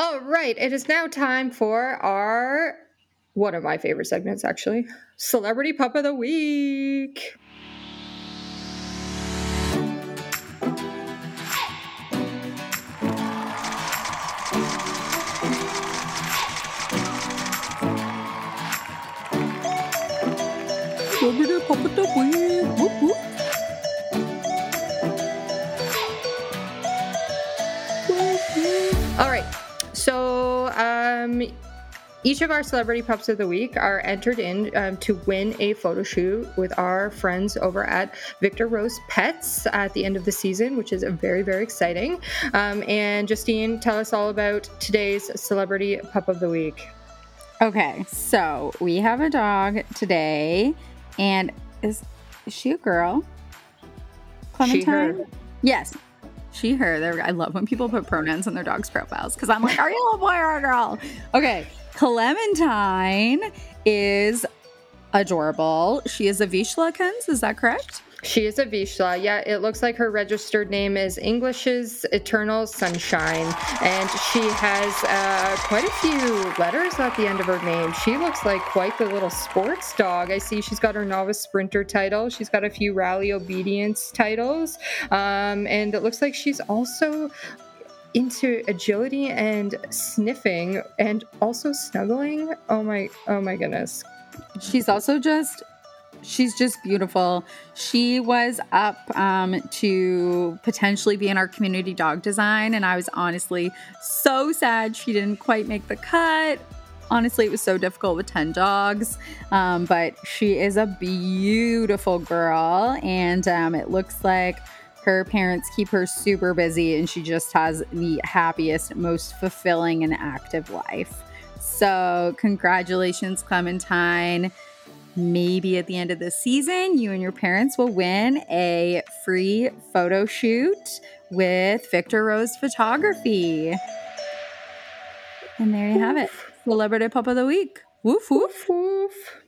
All right, it is now time for our one of my favorite segments, actually Celebrity Pup of the Week. Celebrity Pup of the Week. Whoop, whoop. All right. So, um, each of our celebrity pups of the week are entered in um, to win a photo shoot with our friends over at Victor Rose Pets at the end of the season, which is very, very exciting. Um, and Justine, tell us all about today's celebrity pup of the week. Okay, so we have a dog today, and is, is she a girl? She, her. Yes, she, her. There, I love when people put pronouns on their dog's profiles because I'm like, are you a boy or a girl? Okay, Clementine is adorable. She is a Vizslakens, is that correct? She is a Vizsla. Yeah, it looks like her registered name is English's Eternal Sunshine. And she has uh, quite a few letters at the end of her name. She looks like quite the little sports dog. I see she's got her novice sprinter title. She's got a few rally obedience titles. Um, and it looks like she's also into agility and sniffing and also snuggling. Oh my oh my goodness. She's also just she's just beautiful. She was up um, to potentially be in our community dog design, and I was honestly so sad she didn't quite make the cut. Honestly, it was so difficult with 10 dogs, um, but she is a beautiful girl, and um, it looks like her parents keep her super busy, and she just has the happiest, most fulfilling, and active life. So, congratulations, Clementine. Maybe at the end of the season, you and your parents will win a free photo shoot with Victor Rose Photography. And there you have it. Celebrity Pup of the Week. Woof woof. Woof woof.